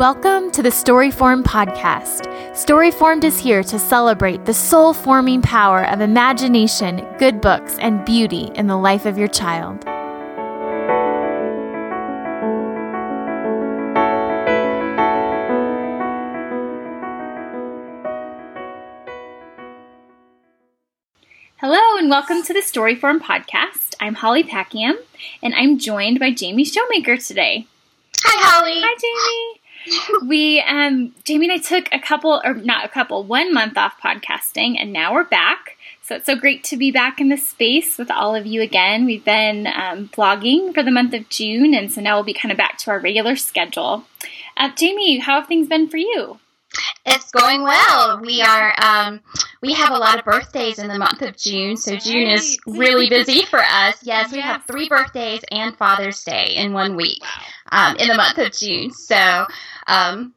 Welcome to the Storyform podcast. Storyformed is here to celebrate the soul forming power of imagination, good books, and beauty in the life of your child. Hello, and welcome to the Storyform podcast. I'm Holly Packiam, and I'm joined by Jamie Showmaker today. Hi, Holly. Hi, Jamie. We, um, Jamie and I took a couple, or not a couple, one month off podcasting, and now we're back. So it's so great to be back in this space with all of you again. We've been um, blogging for the month of June, and so now we'll be kind of back to our regular schedule. Uh, Jamie, how have things been for you? It's going well. We are um, we have a lot of birthdays in the month of June, so June is really busy for us. Yes, we have three birthdays and Father's Day in one week um, in the month of June. So um,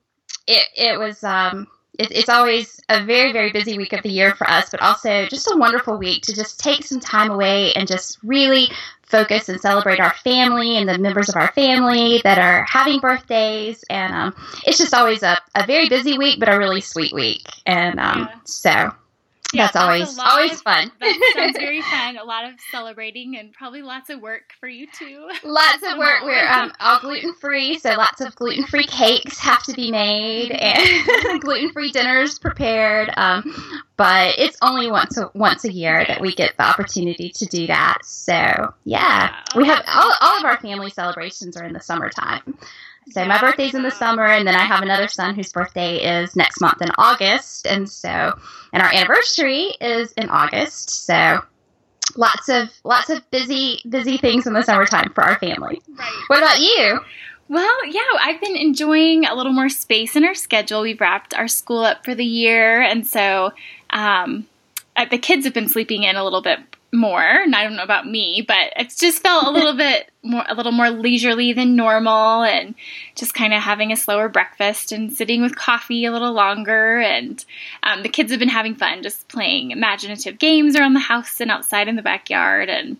it it was um, it, it's always a very very busy week of the year for us, but also just a wonderful week to just take some time away and just really focus and celebrate our family and the members of our family that are having birthdays. And um, it's just always a, a very busy week, but a really sweet week. And um, so yeah, that's always always fun. That sounds very fun. A lot of celebrating and probably lots of work for you too. Lots of work. We're um, all gluten free, so lots of gluten free cakes have to be made and gluten free dinners prepared. Um, but it's only once a, once a year that we get the opportunity to do that. So yeah, we have all, all of our family celebrations are in the summertime. So my birthday's in the summer, and then I have another son whose birthday is next month in August, and so and our anniversary is in August. So lots of lots of busy busy things in the summertime for our family. Right. What about you? Well, yeah, I've been enjoying a little more space in our schedule. We've wrapped our school up for the year, and so um, uh, the kids have been sleeping in a little bit more. And I don't know about me, but it's just felt a little bit more, a little more leisurely than normal, and just kind of having a slower breakfast and sitting with coffee a little longer. And um, the kids have been having fun, just playing imaginative games around the house and outside in the backyard. And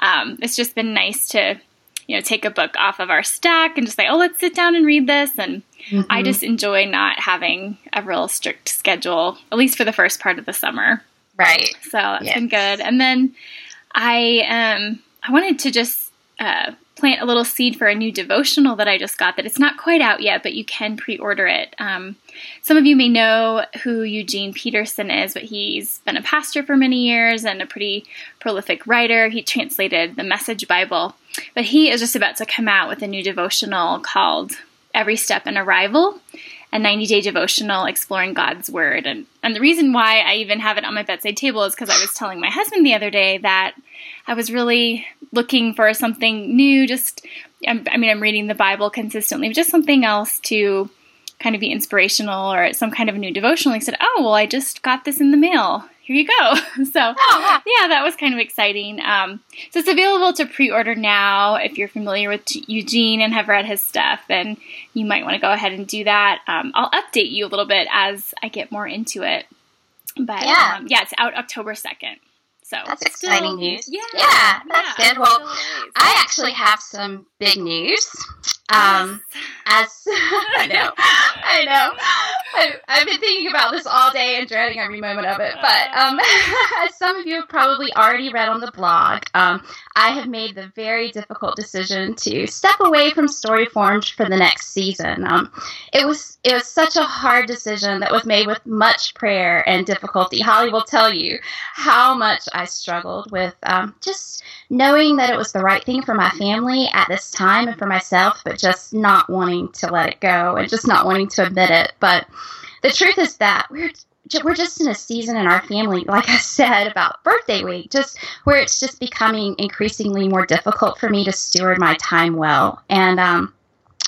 um, it's just been nice to, you know, take a book off of our stack and just say, oh, let's sit down and read this. And mm-hmm. I just enjoy not having a real strict schedule, at least for the first part of the summer. Right. So that's yes. been good. And then I um I wanted to just uh, plant a little seed for a new devotional that I just got. That it's not quite out yet, but you can pre-order it. Um, some of you may know who Eugene Peterson is, but he's been a pastor for many years and a pretty prolific writer. He translated the Message Bible, but he is just about to come out with a new devotional called Every Step an Arrival a 90 day devotional exploring God's Word. And, and the reason why I even have it on my bedside table is because I was telling my husband the other day that I was really looking for something new. Just, I mean, I'm reading the Bible consistently, but just something else to kind of be inspirational or some kind of new devotional. He said, Oh, well, I just got this in the mail here you go. so oh, yeah, that was kind of exciting. Um, so it's available to pre-order now if you're familiar with Eugene and have read his stuff, and you might want to go ahead and do that. Um, I'll update you a little bit as I get more into it. But yeah, um, yeah it's out October second. So that's exciting news. Yeah, yeah, that's yeah, good. Well, I actually have some big news. Um, as I know, I know, I, have been thinking about this all day and dreading every moment of it. But um, as some of you have probably already read on the blog, um, I have made the very difficult decision to step away from Storyformed for the next season. Um, it was it was such a hard decision that was made with much prayer and difficulty. Holly will tell you how much I struggled with um, just knowing that it was the right thing for my family at this time and for myself, but just not wanting to let it go and just not wanting to admit it. But the truth is that we're we're just in a season in our family, like I said about birthday week, just where it's just becoming increasingly more difficult for me to steward my time well. And um,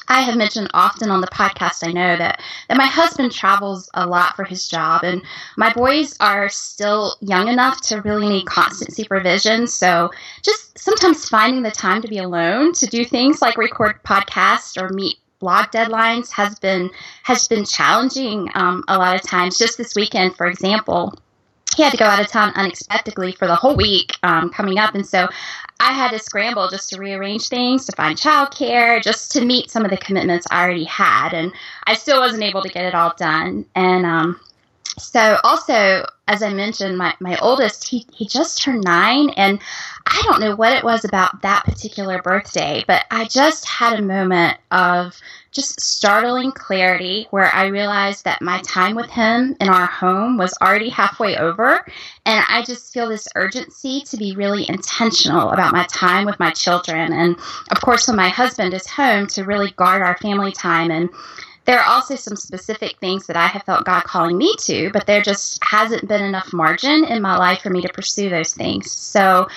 I have mentioned often on the podcast, I know that, that my husband travels a lot for his job, and my boys are still young enough to really need constant supervision. So just sometimes finding the time to be alone to do things like record podcasts or meet blog deadlines has been has been challenging um, a lot of times. Just this weekend, for example, he had to go out of town unexpectedly for the whole week um, coming up. And so I had to scramble just to rearrange things, to find childcare, just to meet some of the commitments I already had. And I still wasn't able to get it all done. And um, so also, as I mentioned, my, my oldest, he, he just turned nine. And I don't know what it was about that particular birthday, but I just had a moment of just startling clarity where I realized that my time with him in our home was already halfway over. And I just feel this urgency to be really intentional about my time with my children. And of course, when my husband is home, to really guard our family time. And there are also some specific things that I have felt God calling me to, but there just hasn't been enough margin in my life for me to pursue those things. So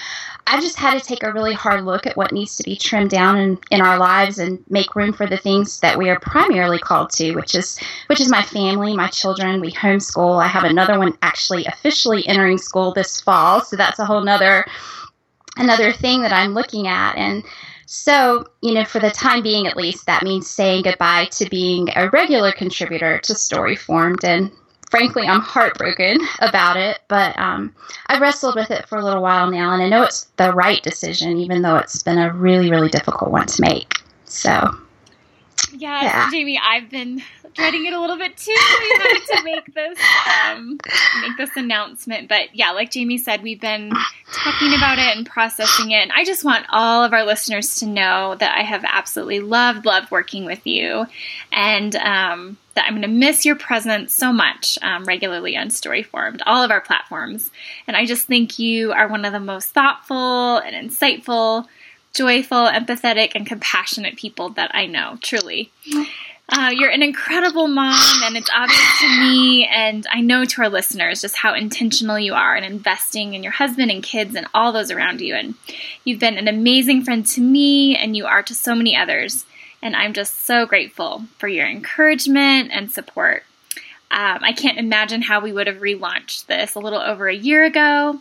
I've just had to take a really hard look at what needs to be trimmed down in, in our lives and make room for the things that we are primarily called to, which is which is my family, my children. We homeschool. I have another one actually officially entering school this fall, so that's a whole nother another thing that I'm looking at. And so, you know, for the time being at least, that means saying goodbye to being a regular contributor to Story Formed and frankly, I'm heartbroken about it, but um, I've wrestled with it for a little while now, and I know it's the right decision, even though it's been a really, really difficult one to make. So, yeah, yeah. Jamie, I've been dreading it a little bit too. We wanted to make this um, make this announcement, but yeah, like Jamie said, we've been talking about it and processing it. And I just want all of our listeners to know that I have absolutely loved, loved working with you, and um, that I'm going to miss your presence so much um, regularly on Storyformed, all of our platforms. And I just think you are one of the most thoughtful and insightful, joyful, empathetic, and compassionate people that I know, truly. Uh, you're an incredible mom, and it's obvious to me, and I know to our listeners, just how intentional you are in investing in your husband and kids and all those around you. And you've been an amazing friend to me, and you are to so many others. And I'm just so grateful for your encouragement and support. Um, I can't imagine how we would have relaunched this a little over a year ago.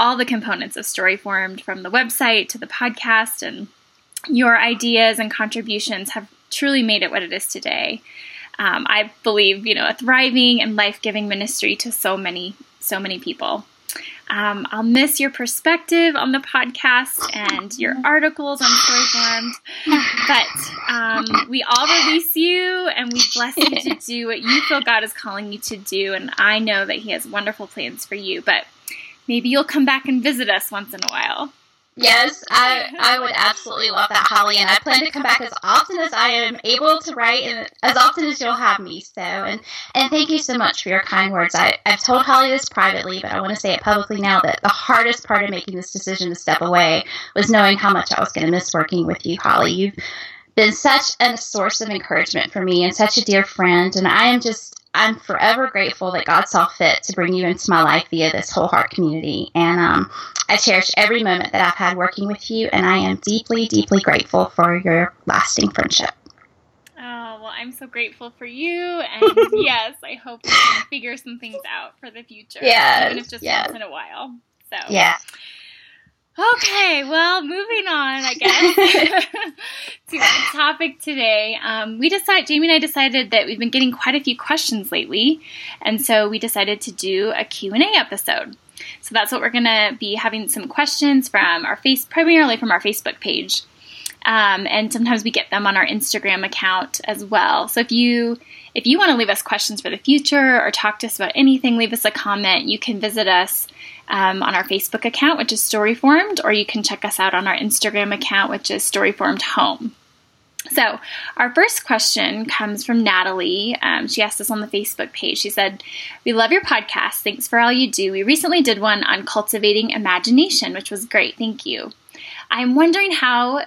All the components of Story Formed, from the website to the podcast, and your ideas and contributions have truly made it what it is today. Um, I believe, you know, a thriving and life giving ministry to so many, so many people. Um, I'll miss your perspective on the podcast and your articles on Storyformed, but um, we all release you and we bless you to do what you feel God is calling you to do. And I know that He has wonderful plans for you, but maybe you'll come back and visit us once in a while. Yes, I I would absolutely love that, Holly, and I plan to come back as often as I am able to write, and as often as you'll have me. So, and and thank you so much for your kind words. I I've told Holly this privately, but I want to say it publicly now that the hardest part of making this decision to step away was knowing how much I was going to miss working with you, Holly. You've been such a source of encouragement for me and such a dear friend, and I am just I'm forever grateful that God saw fit to bring you into my life via this whole heart community. And um, I cherish every moment that I've had working with you, and I am deeply, deeply grateful for your lasting friendship. Oh, well, I'm so grateful for you. And yes, I hope we can figure some things out for the future. Yeah. Even if just yes. once in a while. So, yeah. Okay, well, moving on, I guess, to the topic today. Um, we decided, Jamie and I decided that we've been getting quite a few questions lately, and so we decided to do a Q&A episode. So that's what we're going to be having some questions from our face, primarily from our Facebook page. Um, and sometimes we get them on our Instagram account as well. So if you if you want to leave us questions for the future or talk to us about anything, leave us a comment. You can visit us um, on our Facebook account, which is Storyformed, or you can check us out on our Instagram account, which is Storyformed Home. So, our first question comes from Natalie. Um, she asked us on the Facebook page. She said, We love your podcast. Thanks for all you do. We recently did one on cultivating imagination, which was great. Thank you. I'm wondering how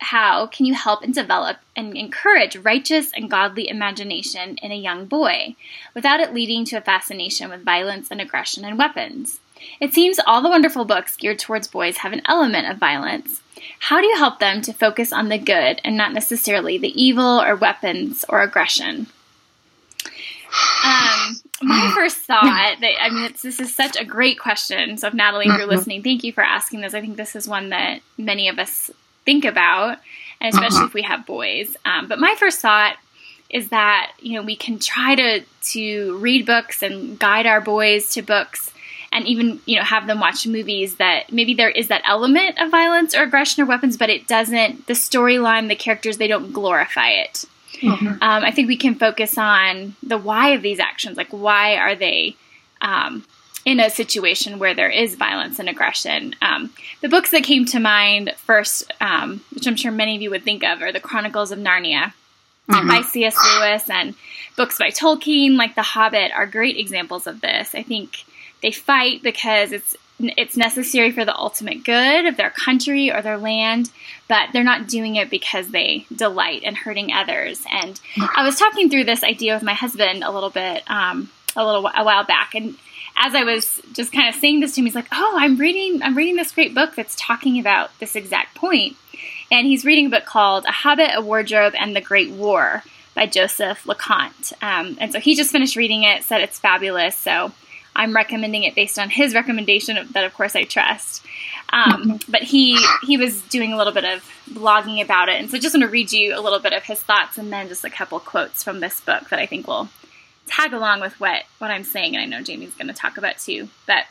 how can you help and develop and encourage righteous and godly imagination in a young boy without it leading to a fascination with violence and aggression and weapons? It seems all the wonderful books geared towards boys have an element of violence. How do you help them to focus on the good and not necessarily the evil or weapons or aggression? Um, my first thought that I mean, this is such a great question. So, if Natalie, if you're mm-hmm. listening, thank you for asking this. I think this is one that many of us think about, and especially if we have boys. Um, but my first thought is that you know we can try to to read books and guide our boys to books and even you know have them watch movies that maybe there is that element of violence or aggression or weapons, but it doesn't. The storyline, the characters, they don't glorify it. Mm-hmm. Um, I think we can focus on the why of these actions. Like, why are they um, in a situation where there is violence and aggression? Um, the books that came to mind first, um, which I'm sure many of you would think of, are the Chronicles of Narnia. Mm-hmm. by C.S. Lewis and books by Tolkien, like The Hobbit, are great examples of this. I think they fight because it's it's necessary for the ultimate good of their country or their land, but they're not doing it because they delight in hurting others. And I was talking through this idea with my husband a little bit, um, a little a while back, and as I was just kind of saying this to him, he's like, "Oh, I'm reading, I'm reading this great book that's talking about this exact point." And he's reading a book called "A Hobbit, a Wardrobe, and the Great War" by Joseph Loconte. Um, and so he just finished reading it, said it's fabulous. So I'm recommending it based on his recommendation that, of course, I trust. Um, mm-hmm. but he he was doing a little bit of blogging about it, and so I just want to read you a little bit of his thoughts, and then just a couple quotes from this book that I think will tag along with what what I'm saying, and I know Jamie's going to talk about too. But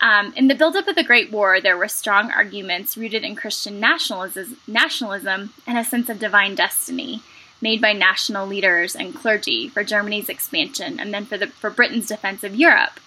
um, in the buildup of the Great War, there were strong arguments rooted in Christian nationalism, nationalism and a sense of divine destiny made by national leaders and clergy for Germany's expansion, and then for the for Britain's defense of Europe.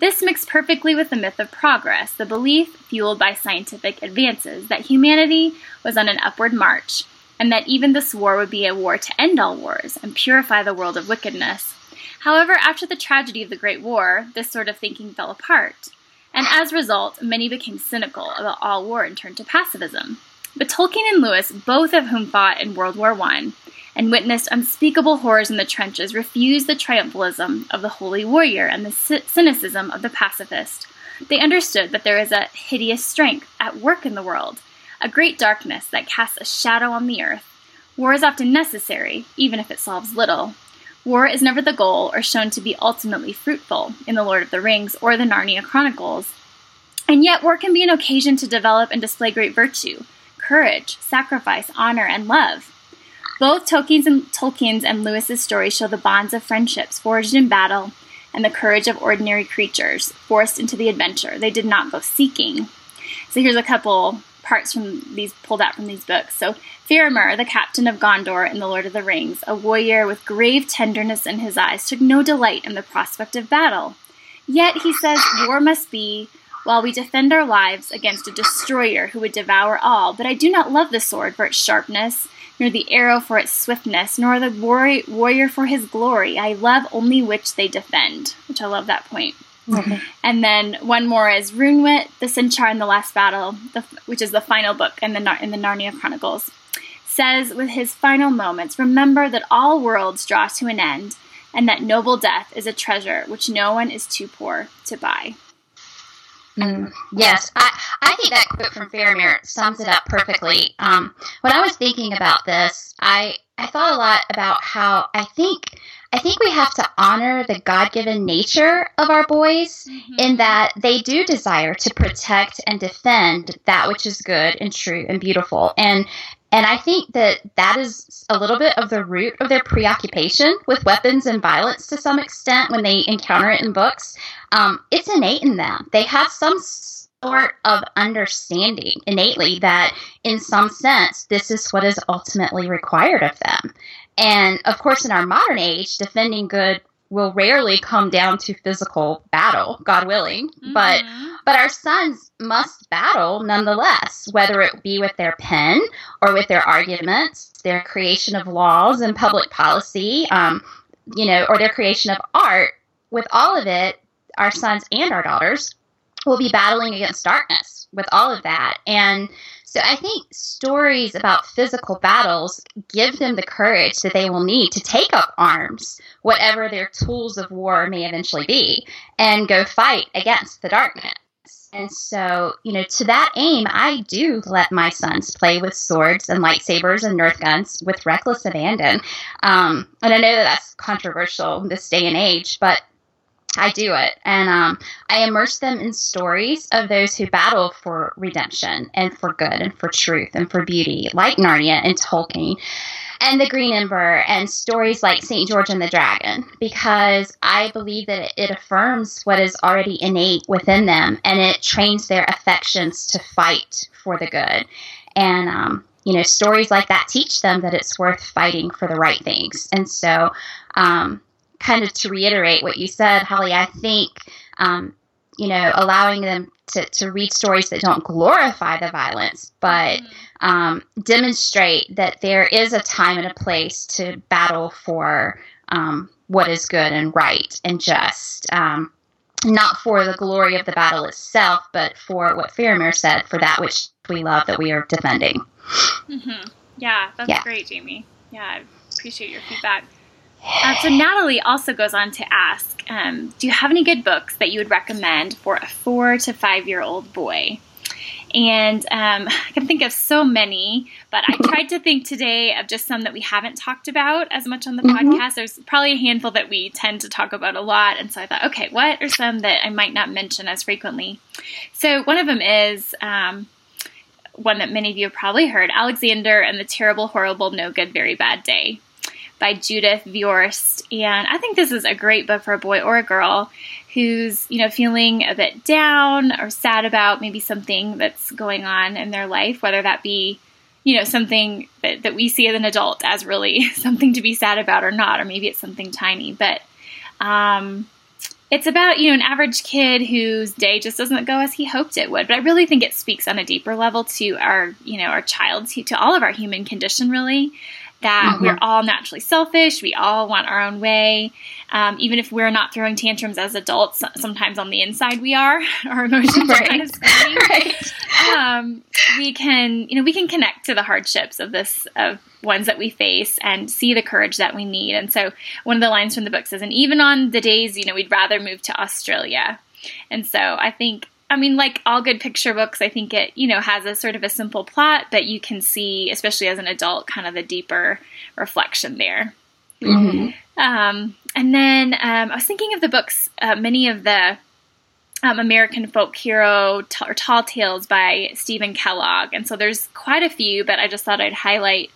This mixed perfectly with the myth of progress, the belief, fueled by scientific advances, that humanity was on an upward march, and that even this war would be a war to end all wars and purify the world of wickedness. However, after the tragedy of the Great War, this sort of thinking fell apart, and as a result, many became cynical about all war and turned to pacifism. But Tolkien and Lewis, both of whom fought in World War I, and witnessed unspeakable horrors in the trenches, refused the triumphalism of the holy warrior and the cynicism of the pacifist. They understood that there is a hideous strength at work in the world, a great darkness that casts a shadow on the earth. War is often necessary, even if it solves little. War is never the goal or shown to be ultimately fruitful in The Lord of the Rings or the Narnia Chronicles. And yet, war can be an occasion to develop and display great virtue, courage, sacrifice, honor, and love. Both Tolkien's and, Tolkien's and Lewis's stories show the bonds of friendships forged in battle and the courage of ordinary creatures forced into the adventure they did not go seeking. So here's a couple parts from these pulled out from these books. So Faramir, the captain of Gondor in The Lord of the Rings, a warrior with grave tenderness in his eyes, took no delight in the prospect of battle. Yet he says war must be while we defend our lives against a destroyer who would devour all. But I do not love the sword for its sharpness nor the arrow for its swiftness, nor the warrior for his glory. I love only which they defend, which I love that point. Mm-hmm. And then one more is Roonwit, the Centaur in the Last Battle, the, which is the final book in the in the Narnia Chronicles, says with his final moments, "Remember that all worlds draw to an end, and that noble death is a treasure which no one is too poor to buy." Mm, yes, I, I think that quote from Faramir sums it up perfectly. Um, when I was thinking about this, I, I thought a lot about how I think I think we have to honor the God given nature of our boys mm-hmm. in that they do desire to protect and defend that which is good and true and beautiful. And and I think that that is a little bit of the root of their preoccupation with weapons and violence to some extent when they encounter it in books. Um, it's innate in them. They have some sort of understanding innately that, in some sense, this is what is ultimately required of them. And of course, in our modern age, defending good will rarely come down to physical battle, God willing. Mm-hmm. But but our sons must battle nonetheless, whether it be with their pen or with their arguments, their creation of laws and public policy, um, you know, or their creation of art. With all of it, our sons and our daughters will be battling against darkness with all of that. And so I think stories about physical battles give them the courage that they will need to take up arms, whatever their tools of war may eventually be, and go fight against the darkness. And so, you know, to that aim, I do let my sons play with swords and lightsabers and nerf guns with reckless abandon. Um, and I know that that's controversial in this day and age, but I do it. And um, I immerse them in stories of those who battle for redemption and for good and for truth and for beauty, like Narnia and Tolkien and the Green Ember and stories like St. George and the Dragon, because I believe that it affirms what is already innate within them and it trains their affections to fight for the good. And, um, you know, stories like that teach them that it's worth fighting for the right things. And so, um, kind of to reiterate what you said, Holly, I think, um, you know, allowing them to, to read stories that don't glorify the violence, but mm-hmm. um, demonstrate that there is a time and a place to battle for um, what is good and right and just. Um, not for the glory of the battle itself, but for what Faramir said, for that which we love that we are defending. Mm-hmm. Yeah, that's yeah. great, Jamie. Yeah, I appreciate your feedback. Uh, so Natalie also goes on to ask, um, do you have any good books that you would recommend for a four to five year old boy? And um, I can think of so many, but I tried to think today of just some that we haven't talked about as much on the mm-hmm. podcast. There's probably a handful that we tend to talk about a lot. And so I thought, okay, what are some that I might not mention as frequently? So one of them is um, one that many of you have probably heard Alexander and the Terrible, Horrible, No Good, Very Bad Day by Judith Viorst. And I think this is a great book for a boy or a girl who's, you know, feeling a bit down or sad about maybe something that's going on in their life, whether that be, you know, something that, that we see as an adult as really something to be sad about or not, or maybe it's something tiny. But um, it's about, you know, an average kid whose day just doesn't go as he hoped it would. But I really think it speaks on a deeper level to our, you know, our child, to, to all of our human condition, really that mm-hmm. we're all naturally selfish. We all want our own way. Um, even if we're not throwing tantrums as adults, sometimes on the inside we are. Our emotions right. are kind of screaming. right. um, we can, you know, we can connect to the hardships of this, of ones that we face and see the courage that we need. And so one of the lines from the book says, and even on the days, you know, we'd rather move to Australia. And so I think I mean, like all good picture books, I think it, you know, has a sort of a simple plot, but you can see, especially as an adult, kind of the deeper reflection there. Mm-hmm. Um, and then um, I was thinking of the books, uh, many of the um, American folk hero t- or tall tales by Steven Kellogg. And so there's quite a few, but I just thought I'd highlight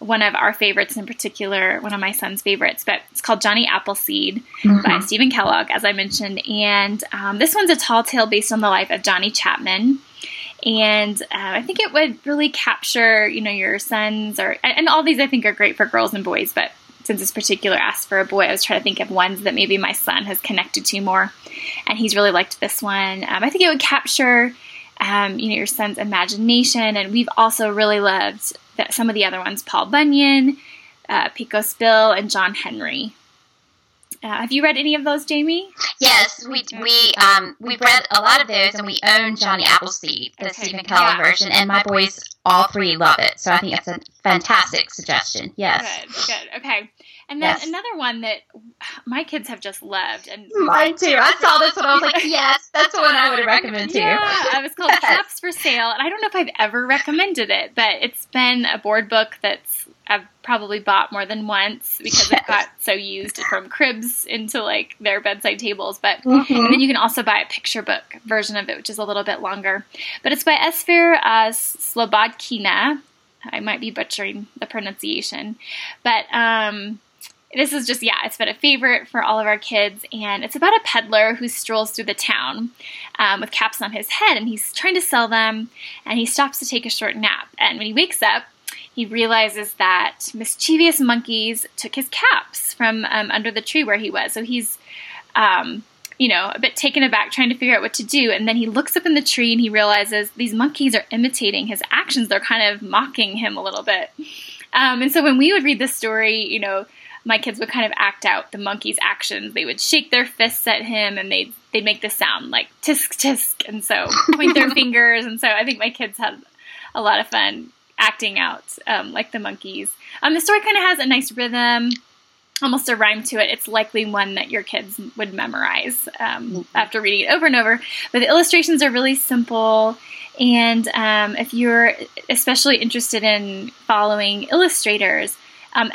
one of our favorites in particular, one of my son's favorites, but it's called Johnny Appleseed mm-hmm. by Steven Kellogg, as I mentioned. And um, this one's a tall tale based on the life of Johnny Chapman. And uh, I think it would really capture, you know, your sons or, and all these I think are great for girls and boys, but since this particular asked for a boy, I was trying to think of ones that maybe my son has connected to more. And he's really liked this one. Um, I think it would capture, um, you know, your son's imagination. And we've also really loved some of the other ones Paul Bunyan, uh, Pecos Bill, and John Henry. Uh, have you read any of those, Jamie? Yes, we we um we've read a lot of those, and we own Johnny Appleseed, the okay. Steven Kellogg yeah. version, and my boys all three love it. So I think that's a fantastic suggestion. Yes. Good. Good. Okay. And then yes. another one that my kids have just loved, and mine too. I saw this one. I was like, yes, that's the one I would recommend too. Yeah, it was called. Caps for Sale, and I don't know if I've ever recommended it, but it's been a board book that's I've probably bought more than once because it got so used from cribs into like their bedside tables. But mm-hmm. and then you can also buy a picture book version of it, which is a little bit longer. But it's by Esphyr uh, Slobodkina. I might be butchering the pronunciation, but um, this is just, yeah, it's been a favorite for all of our kids. And it's about a peddler who strolls through the town um, with caps on his head and he's trying to sell them. And he stops to take a short nap. And when he wakes up, he realizes that mischievous monkeys took his caps from um, under the tree where he was. So he's, um, you know, a bit taken aback trying to figure out what to do. And then he looks up in the tree and he realizes these monkeys are imitating his actions. They're kind of mocking him a little bit. Um, and so when we would read this story, you know, my kids would kind of act out the monkey's actions. They would shake their fists at him and they'd, they'd make the sound like tisk tisk and so point their fingers. And so I think my kids had a lot of fun acting out um, like the monkeys. Um, the story kind of has a nice rhythm, almost a rhyme to it. It's likely one that your kids would memorize um, mm-hmm. after reading it over and over. But the illustrations are really simple. And um, if you're especially interested in following illustrators, um,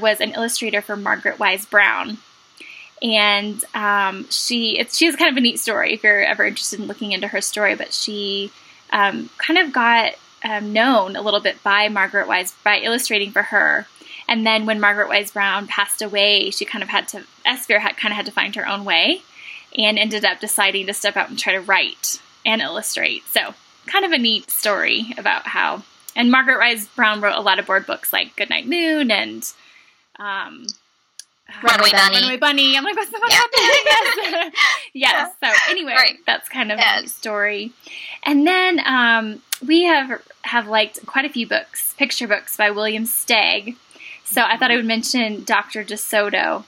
was an illustrator for Margaret Wise Brown. and um, she it's she has kind of a neat story if you're ever interested in looking into her story. But she um, kind of got um, known a little bit by Margaret Wise by illustrating for her. And then when Margaret Wise Brown passed away, she kind of had to Esphyr had kind of had to find her own way, and ended up deciding to step out and try to write and illustrate. So kind of a neat story about how. And Margaret Wise Brown wrote a lot of board books like Goodnight Moon and um, Runaway Bunny. Runaway Bunny. I'm like, what's the yeah. yes. yes. So anyway, right. that's kind of yes. the story. And then um, we have have liked quite a few books, picture books by William Steig. So I thought I would mention Dr. DeSoto.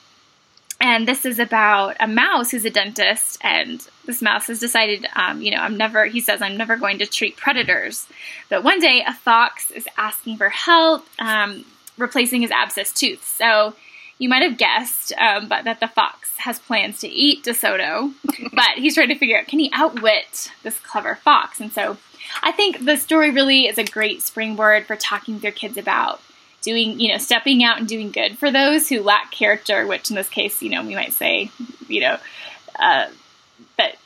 And this is about a mouse who's a dentist, and this mouse has decided, um, you know, I'm never, he says, I'm never going to treat predators. But one day, a fox is asking for help um, replacing his abscess tooth. So you might have guessed, um, but that the fox has plans to eat DeSoto, but he's trying to figure out can he outwit this clever fox? And so I think the story really is a great springboard for talking with your kids about doing, you know, stepping out and doing good for those who lack character, which in this case, you know, we might say, you know, uh, that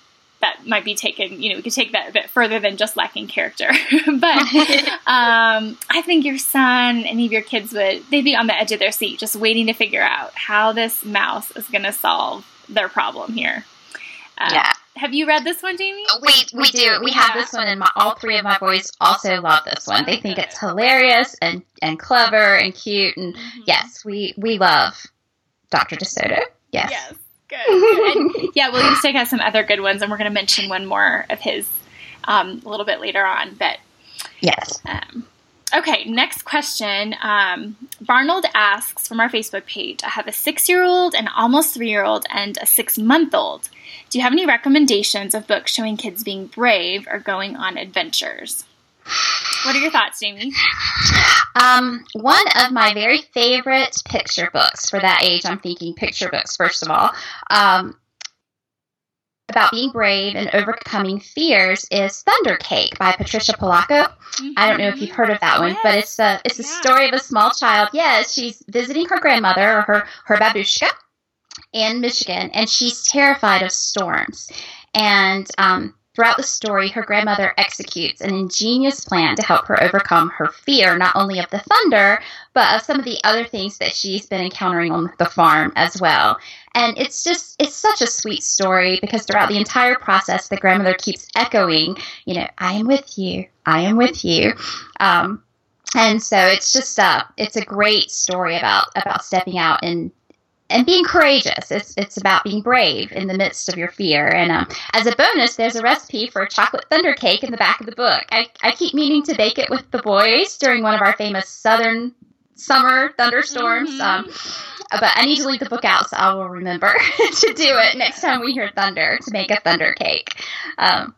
that might be taken, you know, we could take that a bit further than just lacking character. but um, I think your son, any of your kids would, they'd be on the edge of their seat just waiting to figure out how this mouse is going to solve their problem here. Uh, yeah. Have you read this one, Jamie? We we do. We have this one, and my, all three of my boys also love this one. They think it's hilarious and, and clever and cute, and mm-hmm. yes, we we love Dr. DeSoto. Yes. Yes. Good. And, yeah, William Steig has some other good ones, and we're going to mention one more of his um, a little bit later on. But yes. Um, okay, next question. Um, Barnold asks from our Facebook page I have a six year old, an almost three year old, and a six month old. Do you have any recommendations of books showing kids being brave or going on adventures? What are your thoughts, Jamie? Um, one of my very favorite picture books for that age, I'm thinking picture books, first of all, um, about being brave and overcoming fears is Thunder Cake by Patricia Polacco. Mm-hmm. I don't know if you've heard of that one, yes. but it's a it's a yeah. story of a small child. Yes, she's visiting her grandmother or her her babushka in Michigan, and she's terrified of storms. And um, Throughout the story, her grandmother executes an ingenious plan to help her overcome her fear, not only of the thunder, but of some of the other things that she's been encountering on the farm as well. And it's just, it's such a sweet story because throughout the entire process, the grandmother keeps echoing, you know, I am with you, I am with you. Um, and so it's just a, it's a great story about, about stepping out and and being courageous. It's it's about being brave in the midst of your fear. And um, as a bonus, there's a recipe for a chocolate thunder cake in the back of the book. I, I keep meaning to bake it with the boys during one of our famous southern summer thunderstorms. Mm-hmm. Um, but I need to leave the book out, so I will remember to do it next time we hear thunder to make a thunder cake. Um,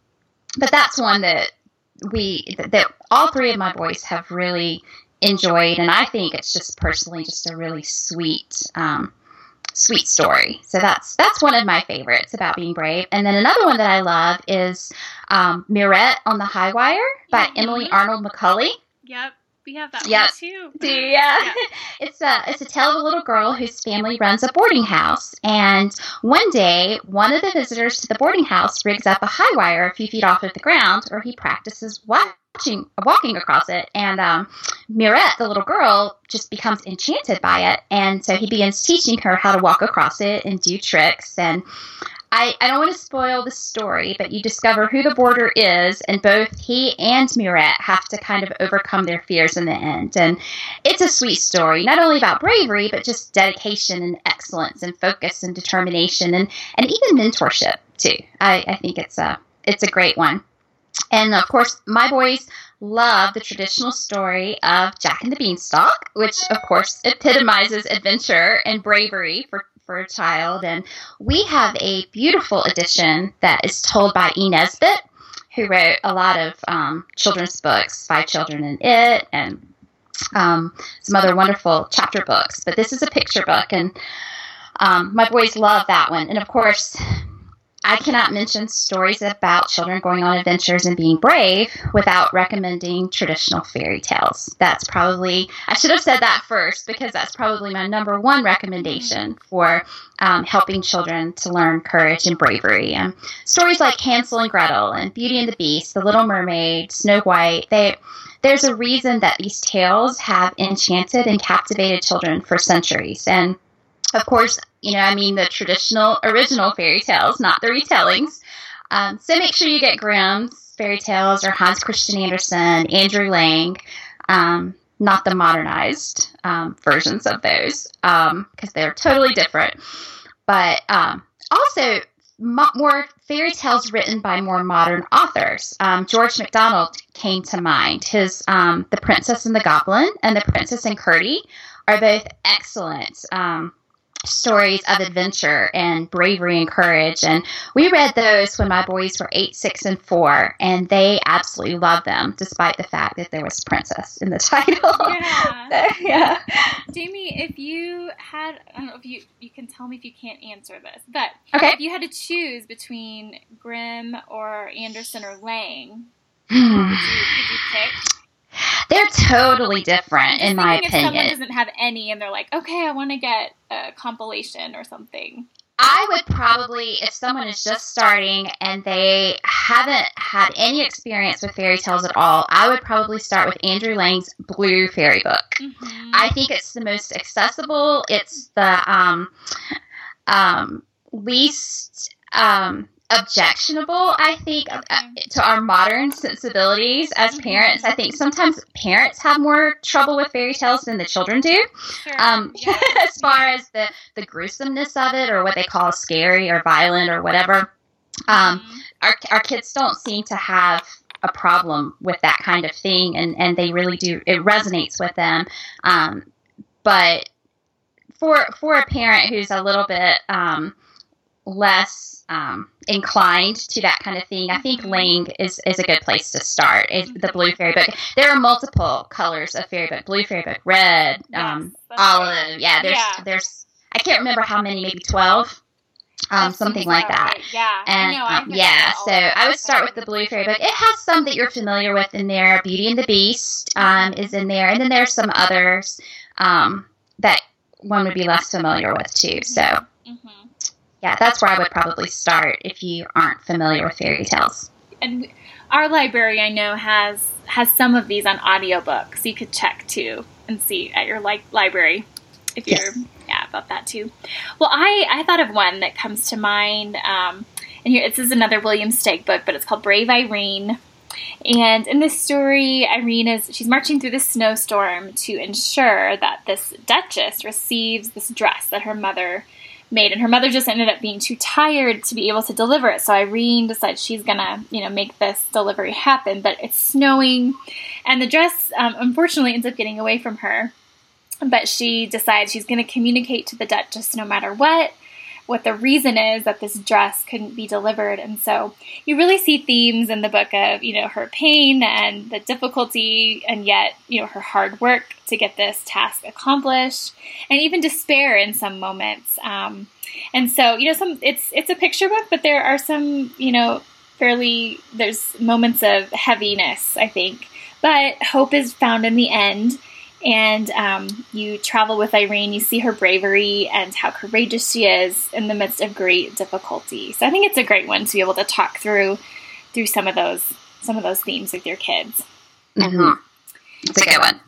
but that's one that we that all three of my boys have really enjoyed, and I think it's just personally just a really sweet. Um, sweet story. So that's that's one of my favorites about being brave. And then another one that I love is um, Mirette on the High Wire by mm-hmm. Emily Arnold McCully. Yep. We have that yep. one too. Do you? Yeah. it's a it's a tale of a little girl whose family runs a boarding house, and one day one of the visitors to the boarding house rigs up a high wire a few feet off of the ground, where he practices watching walking across it. And um, Mirette, the little girl, just becomes enchanted by it, and so he begins teaching her how to walk across it and do tricks. And I, I don't want to spoil the story, but you discover who the boarder is, and both he and Mirette have to kind of overcome their fears in the end. And it's a sweet story, not only about bravery, but just dedication and excellence and focus and determination and, and even mentorship too. I, I think it's a it's a great one. And of course, my boys love the traditional story of Jack and the Beanstalk, which of course epitomizes adventure and bravery for for a child. And we have a beautiful edition that is told by E. Nesbit, who wrote a lot of um, children's books, Five Children in It, and um, some other wonderful chapter books. But this is a picture book, and um, my boys love that one. And of course, I cannot mention stories about children going on adventures and being brave without recommending traditional fairy tales. That's probably, I should have said that first because that's probably my number one recommendation for um, helping children to learn courage and bravery. And stories like Hansel and Gretel and Beauty and the Beast, The Little Mermaid, Snow White, they, there's a reason that these tales have enchanted and captivated children for centuries. And of course, you know, I mean the traditional original fairy tales, not the retellings. Um, so make sure you get Grimm's fairy tales or Hans Christian Andersen, Andrew Lang, um, not the modernized um, versions of those because um, they're totally different. But um, also more fairy tales written by more modern authors. Um, George MacDonald came to mind. His The Princess and the Goblin and The Princess and Curdie are both excellent um, stories of adventure and bravery and courage. And we read those when my boys were eight, six, and four, and they absolutely loved them, despite the fact that there was princess in the title. Yeah. so, yeah. Jamie, if you had, I don't know if you you can tell me if you can't answer this, but okay. if you had to choose between Grimm or Andersen or Lang, could you, could you pick? They're totally different, in my opinion. If someone doesn't have any, and they're like, "Okay, I want to get a compilation or something." I would probably, if someone is just starting and they haven't had any experience with fairy tales at all, I would probably start with Andrew Lang's Blue Fairy Book. Mm-hmm. I think it's the most accessible. It's the um, um, least um, objectionable, I think, uh, to our modern sensibilities as mm-hmm. parents. I think sometimes parents have more trouble with fairy tales than the children do. Sure. Um, yeah. as far as the, the gruesomeness of it or what they call scary or violent or whatever. Um, mm-hmm. our, our kids don't seem to have a problem with that kind of thing, and, and they really do. It resonates with them. Um, but for for a parent who's a little bit um, less um, inclined to that kind of thing, I think mm-hmm. Lang is, is a good place to start. It's the Blue Fairy Book. There are multiple colors of fairy book: blue fairy book, red, yes, um, olive. Yeah, there's yeah. there's I can't remember how many, maybe twelve. Um, something like that. Right. Yeah. And um, yeah, so I would start with the Blue Fairy Book. It has some that you're familiar with in there. Beauty and the Beast um, is in there, and then there's some others um, that one would be less familiar with too. So. Mm-hmm yeah, that's where I would probably start if you aren't familiar with fairy tales. And our library, I know, has has some of these on audiobook, so you could check too and see at your like library if you're yes. yeah about that too. Well, I I thought of one that comes to mind, um, and here this is another William Steig book, but it's called Brave Irene. And in this story, Irene is she's marching through the snowstorm to ensure that this duchess receives this dress that her mother made and her mother just ended up being too tired to be able to deliver it. So irene decides she's gonna you know make this delivery happen but it's snowing and the dress um, unfortunately ends up getting away from her. But she decides she's to communicate to the duchess no matter what what the reason is that this dress couldn't be delivered. And so you really see themes in the book of, you know, her pain and the difficulty and yet, you know, her hard work to get this task accomplished and even despair in some moments. Um, and so, you know, some it's it's a picture book, but there are some, you know, fairly there's moments of heaviness, I think. But hope is found in the end and um, you travel with Irene. You see her bravery and how courageous she is in the midst of great difficulty. So I think it's a great one to be able to talk through through some of those some of those themes with your kids. Mm-hmm. It's a good one.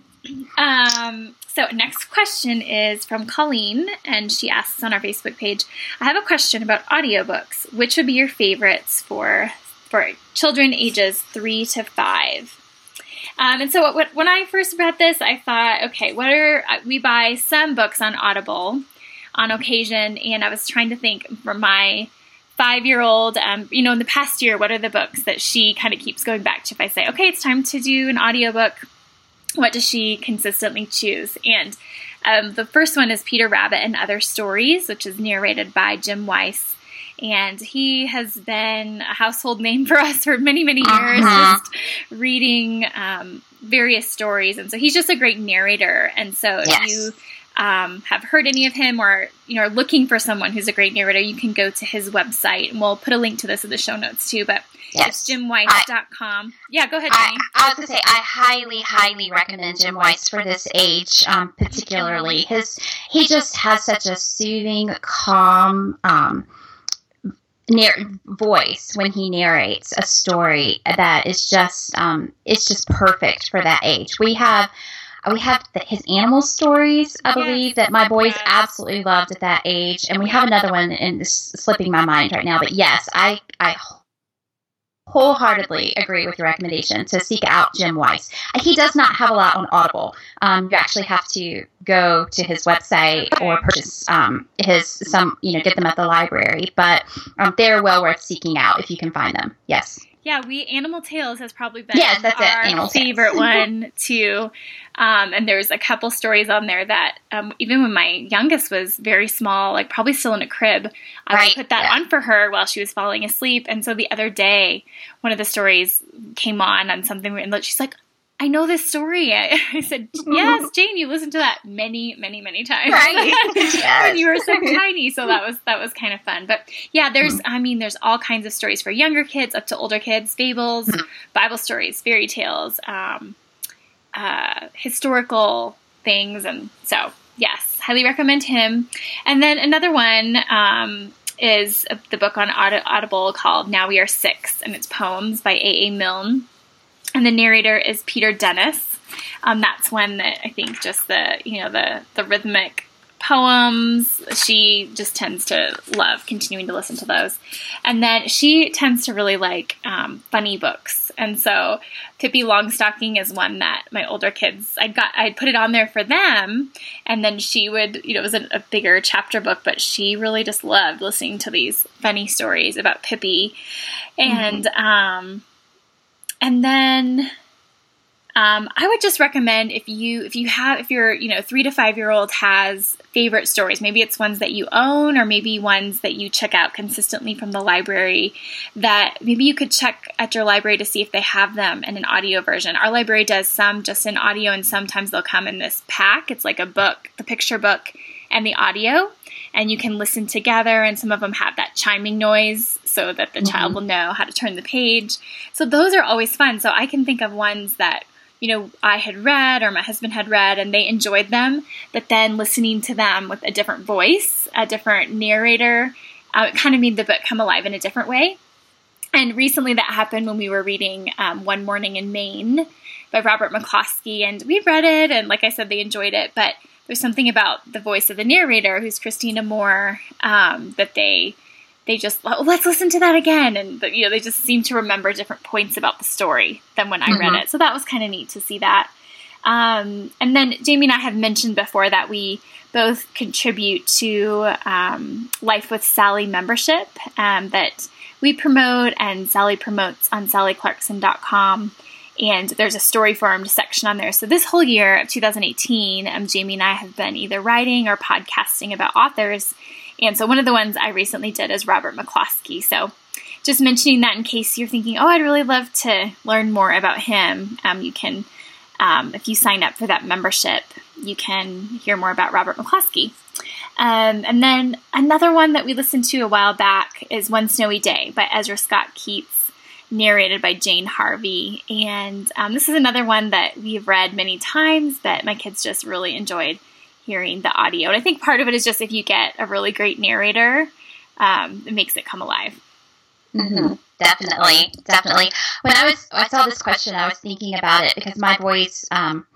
Um, so next question is from Colleen, and she asks on our Facebook page, "I have a question about audiobooks. Which would be your favorites for for children ages three to five? Um, and so when I first read this, I thought, okay, what are uh, we buy some books on Audible on occasion, and I was trying to think for my five year old, um, you know, in the past year, what are the books that she kind of keeps going back to? If I say, okay, it's time to do an audiobook, what does she consistently choose? And um, the first one is Peter Rabbit and Other Stories, which is narrated by Jim Weiss and he has been a household name for us for many, many years, uh-huh. just reading um, various stories. And so he's just a great narrator. And so yes. if you um, have heard any of him or you know are looking for someone who's a great narrator, you can go to his website, and we'll put a link to this in the show notes too. But yes. it's jimweiss.com. yeah, go ahead, Jenny. I, I was going to say I highly, highly recommend Jim Weiss for this age, um, particularly. His he just has such a soothing, calm. Um, voice when he narrates a story that is just um, it's just perfect for that age. We have we have the, his animal stories, I believe, that my boys absolutely loved at that age, and we have another one, and it's slipping my mind right now. But yes, I I wholeheartedly agree with your recommendation to seek out Jim Weiss. He does not have a lot on Audible. Um, you actually have to go to his website or purchase um, his some you know get them at the library, but um, they're well worth seeking out if you can find them. Yes. Yeah, we Animal Tales has probably been yes, that's our it. Animal favorite one too. Um, and there's a couple stories on there that um, even when my youngest was very small, like probably still in a crib, I right. would put that yeah. on for her while she was falling asleep. And so the other day, one of the stories came on on something, and she's like, I know this story. I, said, Yes, Jane, you listened to that many, many, many times. Right. yes. when you were so tiny. So that was that was kind of fun. But yeah, there's mm-hmm. I mean, there's all kinds of stories for younger kids up to older kids, fables, mm-hmm. Bible stories, fairy tales, um, uh, historical things, and so yes, highly recommend him. And then another one um, is the book on Audible called Now We Are Six, and it's poems by A. A. Milne and the narrator is Peter Dennis. Um, that's one that I think just the you know the the rhythmic poems she just tends to love continuing to listen to those and then she tends to really like um, funny books and so pippi longstocking is one that my older kids i got i put it on there for them and then she would you know it was a, a bigger chapter book but she really just loved listening to these funny stories about pippi and mm-hmm. um and then um, I would just recommend if you if you have if your you know three to five year old has favorite stories, maybe it's ones that you own or maybe ones that you check out consistently from the library. That maybe you could check at your library to see if they have them in an audio version. Our library does some just in audio, and sometimes they'll come in this pack. It's like a book, the picture book, and the audio and you can listen together and some of them have that chiming noise so that the mm-hmm. child will know how to turn the page. So those are always fun. So i can think of ones that you know i had read or my husband had read and they enjoyed them but then listening to them with a different voice a different narrator uh, it kind of made the book come alive in a different way. And recently that happened when we were reading um, one morning in maine by robert mccloskey and we read it and like i said they enjoyed it but there's something about the voice of the narrator, who's Christina Moore, um, that they they just oh, let's listen to that again, and you know they just seem to remember different points about the story than when I mm-hmm. read it. So that was kind of neat to see that. Um, and then Jamie and I have mentioned before that we both contribute to um, Life with Sally membership um, that we promote and Sally promotes on sallyclarkson.com and there's a story formed section on there. So this whole year of 2018, um, Jamie and I have been either writing or podcasting about authors. And so one of the ones I recently did is Robert McCloskey. So just mentioning that in case you're thinking, oh, I'd really love to learn more about him, um, you can, um, if you sign up for that membership, you can hear more about Robert McCloskey. Um, and then another one that we listened to a while back is One Snowy Day by Ezra Scott Keats narrated by Jane Harvey. And um, this is another one that we've read many times, but my kids just really enjoyed hearing the audio. And I think part of it is just if you get a really great narrator, um, it makes it come alive. Mm-hmm. Definitely, definitely. When I was I saw this question, I was thinking about it because my boys um,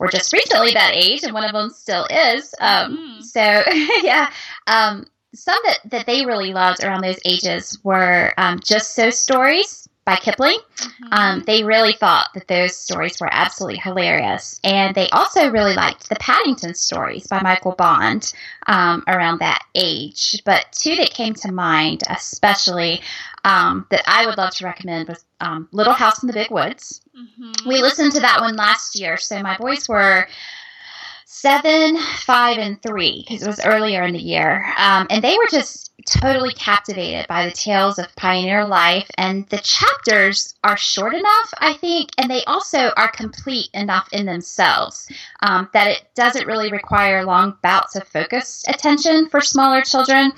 were just recently that age, and one of them still is. Um, mm. So yeah, um, some that, that they really loved around those ages were um, just so stories by Kipling. Mm-hmm. Um, they really thought that those stories were absolutely hilarious. And they also really liked the Paddington stories by Michael Bond um, around that age. But two that came to mind, especially um, that I would love to recommend, was um, Little House in the Big Woods. Mm-hmm. We listened to that one last year, so my boys were seven, five, and three because it was earlier in the year. Um, and they were just totally captivated by the tales of pioneer life. And the chapters are short enough, I think, and they also are complete enough in themselves um, that it doesn't really require long bouts of focused attention for smaller children.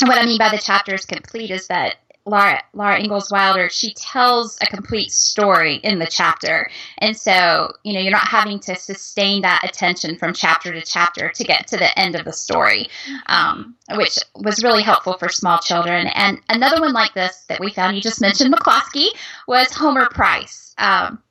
And what I mean by the chapters complete is that Laura, Laura Ingalls Wilder, she tells a complete story in the chapter. And so, you know, you're not having to sustain that attention from chapter to chapter to get to the end of the story, um, which was really helpful for small children. And another one like this that we found, you just mentioned McCloskey, was Homer Price. Um,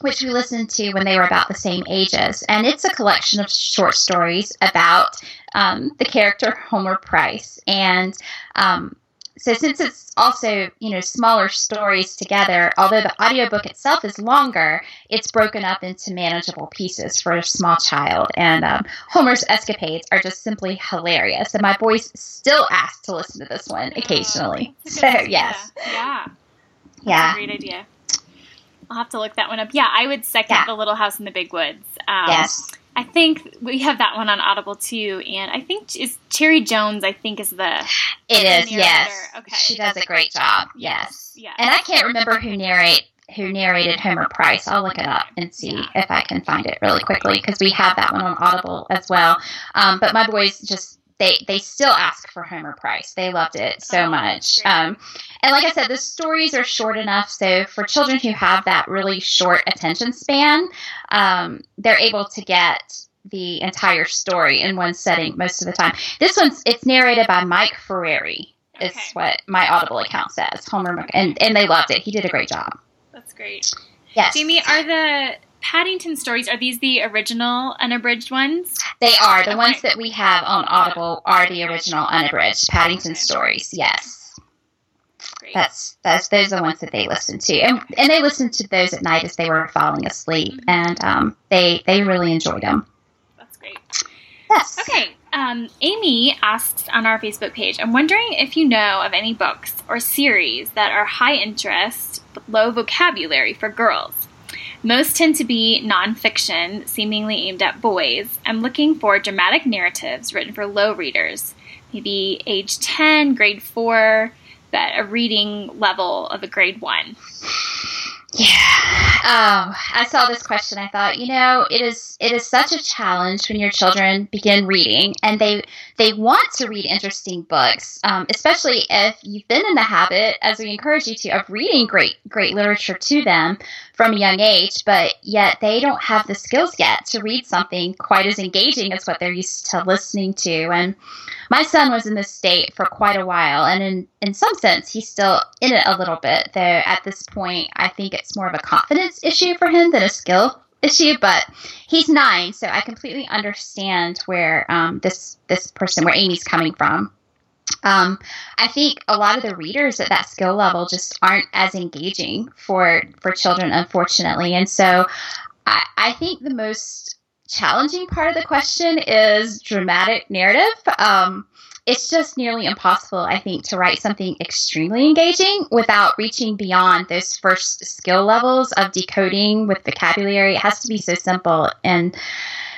which we listened to when they were about the same ages. And it's a collection of short stories about um, the character Homer Price. And um, so since it's also you know smaller stories together although the audiobook itself is longer it's broken up into manageable pieces for a small child. And um, homer's escapades are just simply hilarious. And my boys still ask to listen to this one occasionally. oh, so yes. Yeah. Yeah. great idea. I'll have to look that one up. Yeah i would second yeah. the little house in the big woods. Um, yes I think we have that one on Audible too, and I think is Cherry Jones. I think is the it is yes. Okay, she does a great job. Yes, yes. And I can't remember who narrate who narrated Homer Price. I'll look it up and see yeah. if I can find it really quickly because we have that one on Audible as well. Um, but my boys just they they still ask for Homer Price. They loved it so oh, much. Um, and like I said, the stories are short enough, so for children who have that really short attention span, um, they're able to get the entire story in one setting most of the time. This one's it's narrated by Mike Ferrari. Okay. Is what my Audible account says. Homer and and they loved it. He did a great job. That's great. Yes. Jamie, are the Paddington stories, are these the original unabridged ones? They are. The ones that we have on Audible are the original unabridged Paddington stories, yes. Great. That's that's those are the ones that they listened to, and and they listened to those at night as they were falling asleep, mm-hmm. and um, they they really enjoyed them. That's great. Yes. Okay. Um, Amy asks on our Facebook page, I'm wondering if you know of any books or series that are high interest, but low vocabulary for girls. Most tend to be nonfiction, seemingly aimed at boys. I'm looking for dramatic narratives written for low readers, maybe age 10, grade 4, but a reading level of a grade 1. Yeah. Um, I saw this question. I thought, you know, it is it is such a challenge when your children begin reading and they they want to read interesting books, um, especially if you've been in the habit, as we encourage you to, of reading great great literature to them from a young age, but yet they don't have the skills yet to read something quite as engaging as what they're used to listening to. And my son was in this state for quite a while, and in, in some sense, he's still in it a little bit, though at this point, I think it's more of a confidence issue for him than a skill issue, but he's nine, so I completely understand where um, this this person, where Amy's coming from. Um, I think a lot of the readers at that skill level just aren't as engaging for for children, unfortunately, and so I, I think the most challenging part of the question is dramatic narrative. Um, it's just nearly impossible, I think, to write something extremely engaging without reaching beyond those first skill levels of decoding with vocabulary. It has to be so simple. And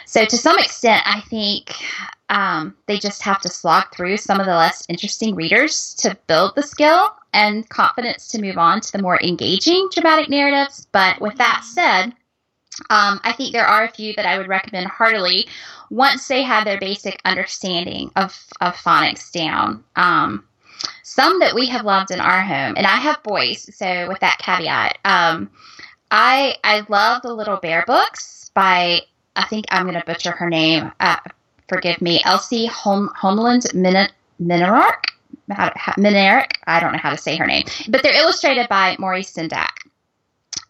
so, to some extent, I think um, they just have to slog through some of the less interesting readers to build the skill and confidence to move on to the more engaging dramatic narratives. But with that said, um, I think there are a few that I would recommend heartily once they have their basic understanding of, of phonics down. Um, some that we have loved in our home, and I have boys, so with that caveat, um, I I love the Little Bear books by I think I'm going to butcher her name. Uh, forgive me, Elsie Hom- Homeland Minark. Minark. I don't know how to say her name, but they're illustrated by Maurice Sendak.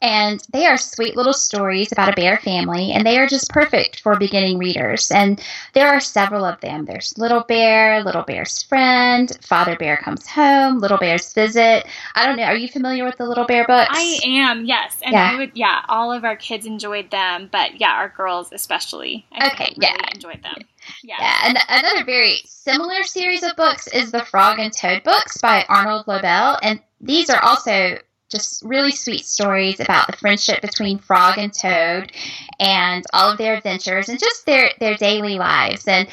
And they are sweet little stories about a bear family, and they are just perfect for beginning readers. And there are several of them. There's Little Bear, Little Bear's Friend, Father Bear Comes Home, Little Bear's Visit. I don't know. Are you familiar with the Little Bear books? I am, yes. And yeah. I would, yeah, all of our kids enjoyed them, but yeah, our girls especially. I okay, really yeah. enjoyed them. Yeah. yeah. And another very similar series of books is the Frog and Toad books by Arnold Lobel. And these are also just really sweet stories about the friendship between Frog and Toad, and all of their adventures and just their their daily lives. And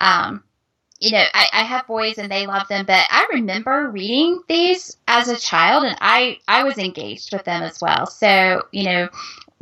um, you know, I, I have boys and they love them, but I remember reading these as a child, and I I was engaged with them as well. So you know,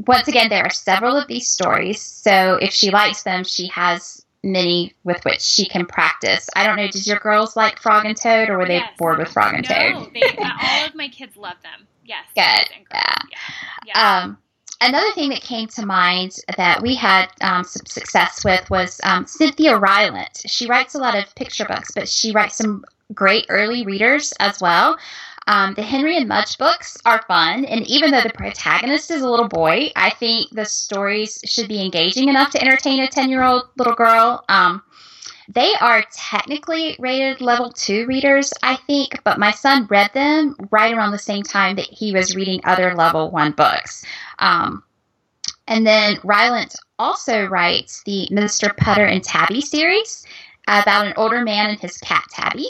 once again, there are several of these stories. So if she likes them, she has many with which she can practice. I don't know. Did your girls like Frog and Toad, or were they yes. bored with Frog and no, Toad? No, they, all of my kids love them. Yes. Good. Yeah. yeah. yeah. Um, another thing that came to mind that we had um, some success with was um, Cynthia Rylant. She writes a lot of picture books, but she writes some great early readers as well. Um, the Henry and Mudge books are fun, and even though the protagonist is a little boy, I think the stories should be engaging enough to entertain a 10 year old little girl. Um, they are technically rated level two readers, I think, but my son read them right around the same time that he was reading other level one books. Um, and then Rylant also writes the Mr. Putter and Tabby series about an older man and his cat Tabby.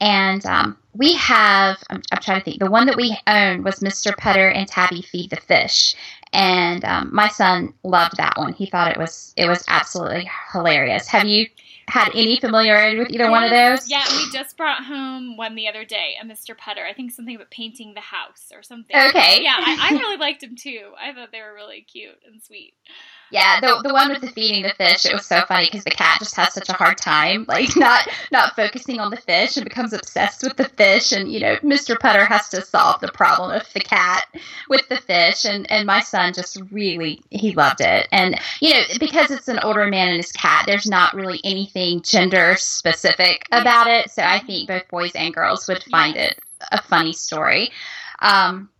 And um, we have, I'm, I'm, trying to think, the one that we owned was Mr. Putter and Tabby Feed the Fish. And um, my son loved that one. He thought it was it was absolutely hilarious. Have you had any familiarity with either yes, one of those? Yeah, we just brought home one the other day, a Mr. Putter. I think something about painting the house or something. Okay. Yeah, I, I really liked them too. I thought they were really cute and sweet. Yeah, the the one with the feeding the fish, it was so funny because the cat just has such a hard time, like not not focusing on the fish and becomes obsessed with the fish. And you know, Mr. Putter has to solve the problem of the cat with the fish. And and my son just really he loved it. And you know, because it's an older man and his cat, there's not really anything gender specific about it. So I think both boys and girls would find it a funny story. Um,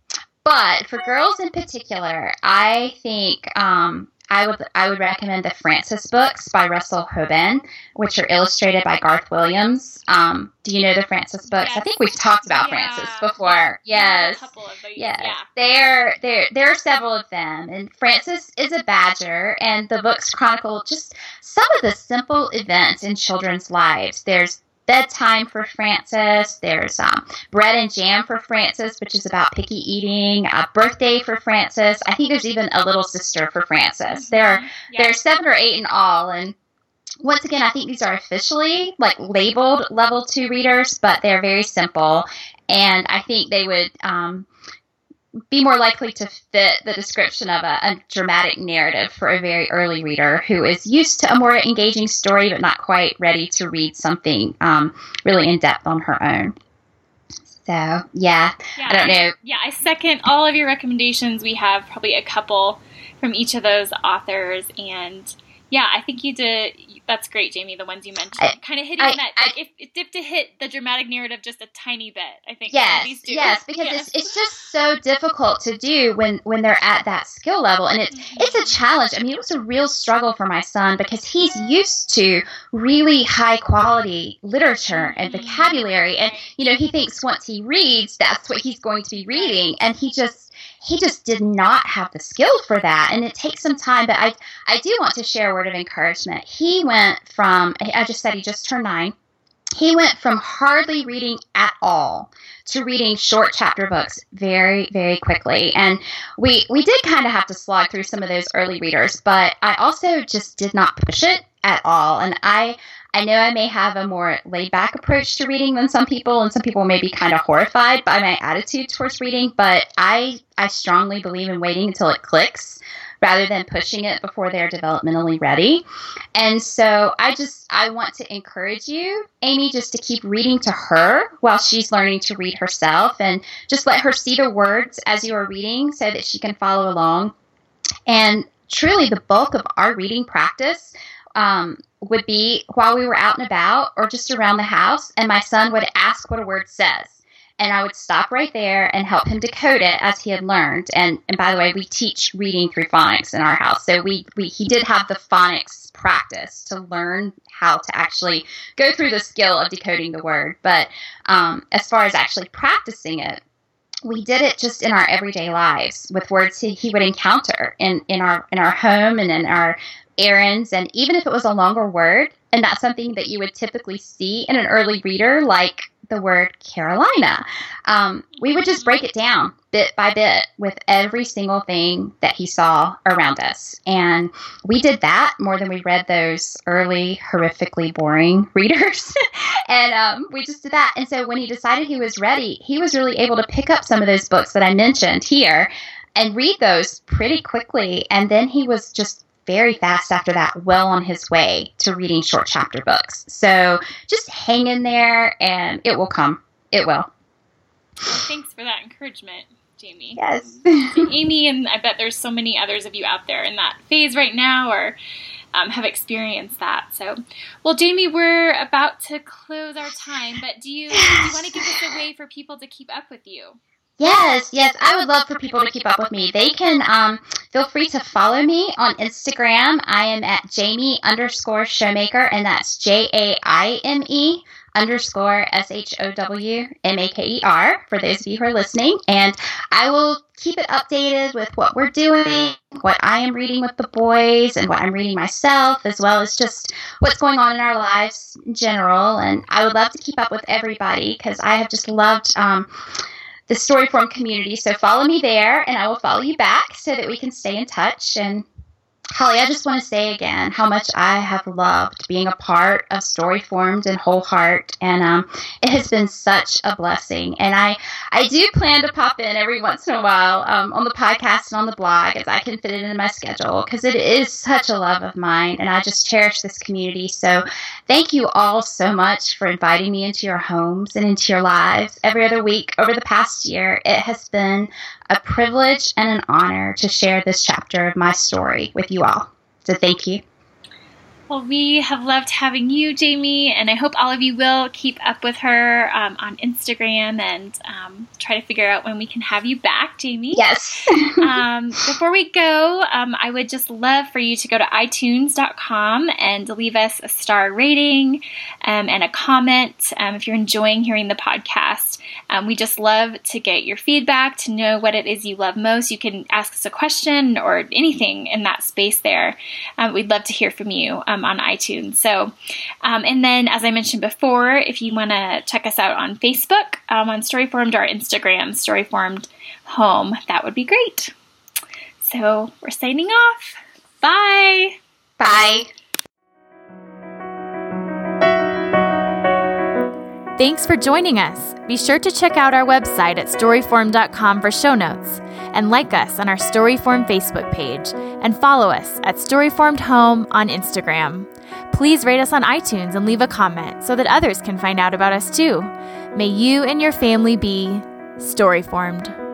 but for girls in particular, I think um, I would I would recommend the Frances books by Russell Hoban, which are illustrated by Garth Williams. Um, do you know the Frances books? Yes. I think we've talked about yeah. Frances before. Yes, yes. Yeah. There, there, there are several of them, and Frances is a badger, and the books chronicle just some of the simple events in children's lives. There's bedtime for Frances. There's um, bread and jam for Frances, which is about picky eating. A birthday for Frances. I think there's even a little sister for Frances. There, are, yeah. there are seven or eight in all, and once again, I think these are officially like labeled level two readers, but they're very simple, and I think they would. Um, be more likely to fit the description of a, a, dramatic narrative for a very early reader who is used to a more engaging story but not quite ready to read something um, really in depth on her own. So, yeah, yeah, I don't know. Yeah, I second all of your recommendations. We have probably a couple from each of those authors, and yeah, I think you did that's great, Jamie. The ones you mentioned, I, kind of hitting I, that. I, like if, if to hit the dramatic narrative just a tiny bit, I think. Yes, yes, because yes. It's, it's just so difficult to do when when they're at that skill level, and it's mm-hmm. it's a challenge. I mean, it was a real struggle for my son because he's used to really high quality literature and mm-hmm. vocabulary, and you know he thinks once he reads, that's what he's going to be reading, and he just he just did not have the skill for that. And it takes some time but i i do want to share a word of encouragement. He went from i just said he just turned nine. He went from hardly reading at all to reading short chapter books very very quickly. And we we did kind of have to slog through some of those early readers but i also just did not push it at all and i I know I may have a more laid back approach to reading than some people, and some people may be kind of horrified by my attitude towards reading, but I, I strongly believe in waiting until it clicks rather than pushing it before they're developmentally ready. And so I just I want to encourage you, Amy, just to keep reading to her while she's learning to read herself and just let her see the words as you are reading so that she can follow along. And truly the bulk of our reading practice um, would be while we were out and about or just around the house, and my son would ask what a word says. And I would stop right there and help him decode it as he had learned. And, and by the way, we teach reading through phonics in our house. So we, we he did have the phonics practice to learn how to actually go through the skill of decoding the word. But um, as far as actually practicing it, we did it just in our everyday lives with words he, he would encounter in, in our in our home and in our errands, and even if it was a longer word, and that's something that you would typically see in an early reader, like the word Carolina, um, we would just break it down bit by bit with every single thing that he saw around us. And we did that more than we read those early, horrifically boring readers. and um, we just did that. And so when he decided he was ready, he was really able to pick up some of those books that I mentioned here and read those pretty quickly. And then he was just very fast after that, well on his way to reading short chapter books. So just hang in there and it will come. It will. Thanks for that encouragement, Jamie. Yes. Amy, and I bet there's so many others of you out there in that phase right now or um, have experienced that. So, well, Jamie, we're about to close our time, but do you, do you want to give us a way for people to keep up with you? Yes, yes, I would love for people to keep up with me. They can um, feel free to follow me on Instagram. I am at Jamie underscore Showmaker, and that's J A I M E underscore S H O W M A K E R for those of you who are listening. And I will keep it updated with what we're doing, what I am reading with the boys, and what I'm reading myself, as well as just what's going on in our lives in general. And I would love to keep up with everybody because I have just loved. Um, the Storyform community. So follow me there and I will follow you back so that we can stay in touch. And Holly, I just want to say again how much I have loved being a part of Story Formed and Whole Heart, and um, it has been such a blessing. And I, I do plan to pop in every once in a while um, on the podcast and on the blog as I can fit it into my schedule because it is such a love of mine, and I just cherish this community. So, thank you all so much for inviting me into your homes and into your lives every other week over the past year. It has been a privilege and an honor to share this chapter of my story with you all. So thank you. Well, we have loved having you, Jamie, and I hope all of you will keep up with her um, on Instagram and um, try to figure out when we can have you back, Jamie. Yes. um, before we go, um, I would just love for you to go to iTunes.com and leave us a star rating um, and a comment um, if you're enjoying hearing the podcast. We just love to get your feedback, to know what it is you love most. You can ask us a question or anything in that space there. we'd love to hear from you um, on iTunes. So, um, and then as I mentioned before, if you want to check us out on Facebook, um, on Storyformed or Instagram, Storyformed Home, that would be great. So we're signing off. Bye. Bye. Thanks for joining us. Be sure to check out our website at storyformed.com for show notes and like us on our Storyform Facebook page and follow us at Storyformed Home on Instagram. Please rate us on iTunes and leave a comment so that others can find out about us too. May you and your family be Storyformed.